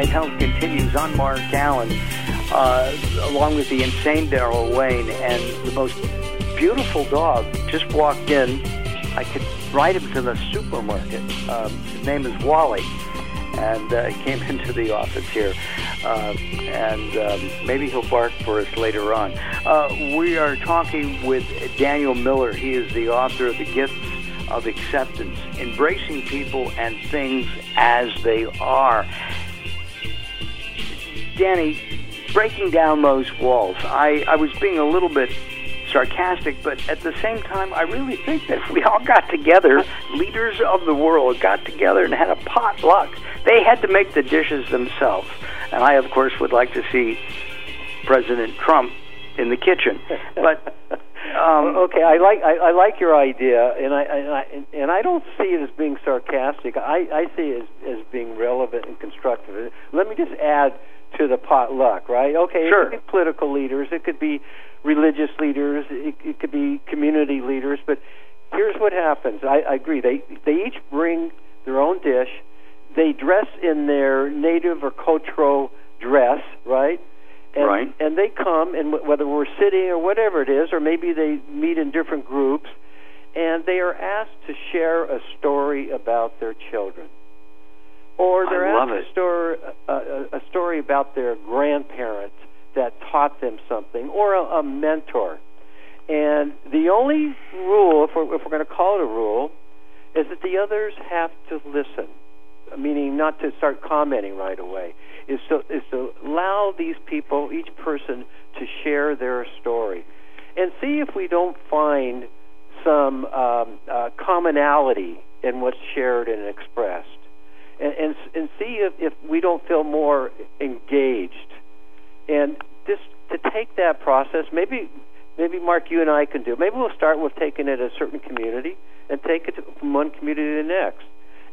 Inside Health continues. I'm Mark Alyn, uh, along with the insane Daryl Wayne, and the most beautiful dog just walked in. I could ride him to the supermarket. Um, his name is Wally, and uh, he came into the office here. Uh, and um, maybe he'll bark for us later on. Uh, we are talking with Daniel Miller. He is the author of The Gifts of Acceptance, Embracing People and Things as They Are. Danny, breaking down those walls, I, I was being a little bit sarcastic, but at the same time, I really think that if we all got together, leaders of the world got together and had a potluck, they had to make the dishes themselves. And I, of course, would like to see President Trump in the kitchen. But um, okay, I like I, I like your idea, and I, and I and I don't see it as being sarcastic. I, I see it as, as being relevant and constructive. Let me just add to the potluck, right? Okay, sure. it could be political leaders, it could be religious leaders, it, it could be community leaders, but here's what happens. I, I agree. They they each bring their own dish. They dress in their native or cultural dress, right? And, right. And they come, and whether we're sitting or whatever it is, or maybe they meet in different groups, and they are asked to share a story about their children or they're asked a story, a, a, story about their grandparents that taught them something, or a, a mentor. And the only rule, if we're, if we're going to call it a rule, is that the others have to listen, meaning not to start commenting right away. Is to is to allow these people, each person, to share their story, and see if we don't find some um, uh, commonality in what's shared and expressed and and, and see if, if we don't feel more engaged. And just to take that process, maybe maybe Mark, you and I can do. Maybe we'll start with taking it a certain community and take it from one community to the next.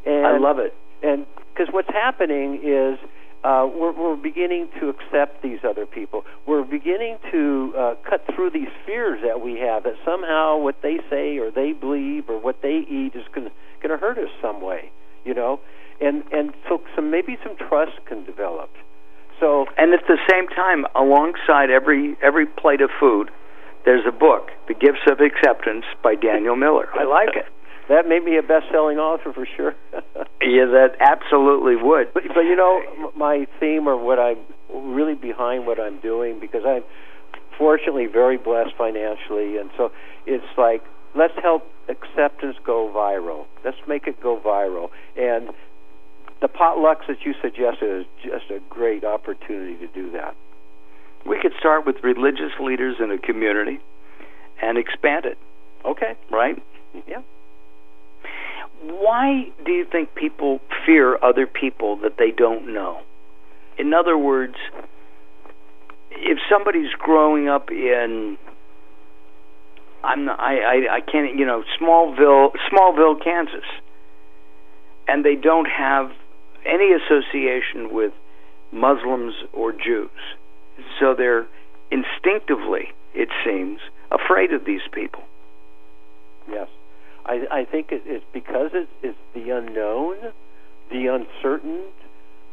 And, I love it. And because what's happening is uh, we're, we're beginning to accept these other people. We're beginning to uh, cut through these fears that we have that somehow what they say or they believe or what they eat is gonna going to hurt us some way. You know, and and so some maybe some trust can develop. So and at the same time, alongside every every plate of food, there's a book, The Gifts of Acceptance by Daniel Miller. I like it. That made me a best-selling author for sure. yeah, that absolutely would. But, but you know, my theme or what I'm really behind what I'm doing because I'm fortunately very blessed financially, and so it's like let's help acceptance go viral. Let's make it go viral, and the potlucks that you suggested is just a great opportunity to do that. We could start with religious leaders in a community and expand it. Okay. Right? Yeah. Why do you think people fear other people that they don't know? In other words, if somebody's growing up in I'm not, I, I I can't you know Smallville Smallville Kansas and they don't have any association with Muslims or Jews. So they're instinctively, it seems, afraid of these people. Yes. I, I think it, it's because it, it's the unknown, the uncertain,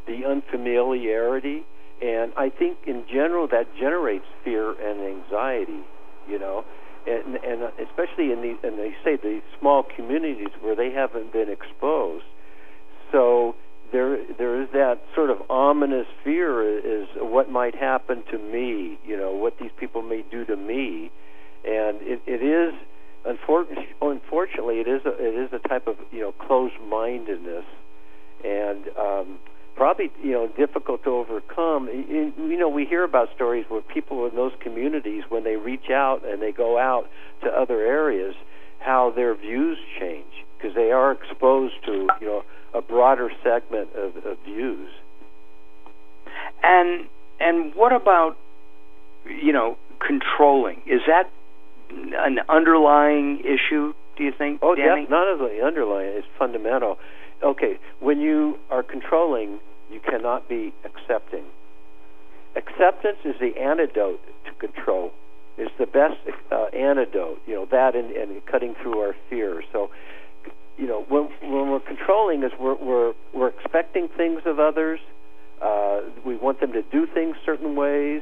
the unfamiliarity, and I think in general that generates fear and anxiety, you know, and, and uh, especially in the and they say the small communities where they haven't been exposed. So there there is that sort of ominous fear is what might happen to me you know what these people may do to me. And it, it is unfortunately unfortunately it is a, it is a type of you know closed mindedness and um probably you know difficult to overcome. You, you know we hear about stories where people in those communities when they reach out and they go out to other areas how their views change because they are exposed to you know a broader segment of, of views. And and what about you know controlling? Is that an underlying issue? Do you think? Oh, Danny? yeah, none of the underlying is fundamental. Okay, when you are controlling, you cannot be accepting. Acceptance is the antidote to control. It's the best uh, antidote. You know that and, and cutting through our fear. So you know, when when we're controlling, is we're we're we're expecting things of others. Uh, we want them to do things certain ways,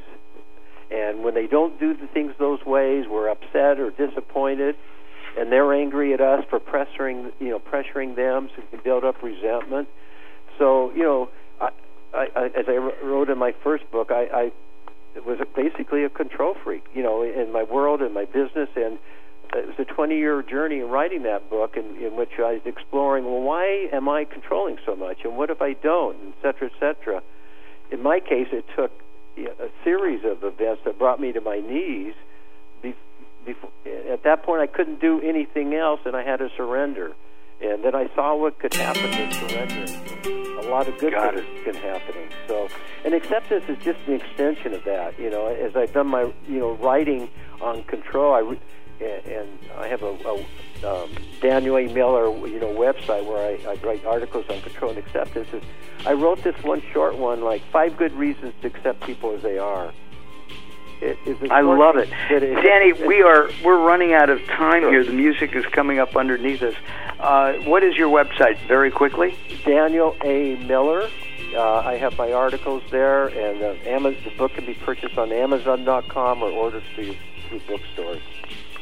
and when they don't do the things those ways, we're upset or disappointed, and they're angry at us for pressuring you know pressuring them, so we can build up resentment. So you know, I, I, I, as I wrote in my first book, I, I was basically a control freak, you know, in my world in my business and Uh, it was a 20 year journey in writing that book in, in which I was exploring, well, why am I controlling so much, and what if I don't, et cetera, et cetera. In my case, it took a series of events that brought me to my knees. Before, at that point, I couldn't do anything else, and I had to surrender. And then I saw what could happen with surrendering. A lot of good Got things it. can happen. So, and acceptance is just an extension of that. You know, as I've done my you know writing on control, I. Re- and, I have a, a um, Daniel A. Miller, you know, website where I, I write articles on control and acceptance. Is I wrote this one short one, like five good reasons to accept people as they are. It, I love it, it, it Danny. It, we are we're running out of time sure. here. The music is coming up underneath us. Uh, what is your website? Very quickly, Daniel A. Miller. Uh, I have my articles there, and uh, Amazon, the book can be purchased on Amazon.com or ordered through, through bookstores.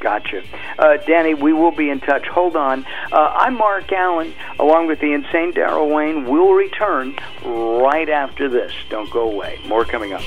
Gotcha. Uh, Danny, we will be in touch. Hold on. Uh, I'm Mark Alyn, along with the insane Daryl Wayne. We'll return right after this. Don't go away. More coming up.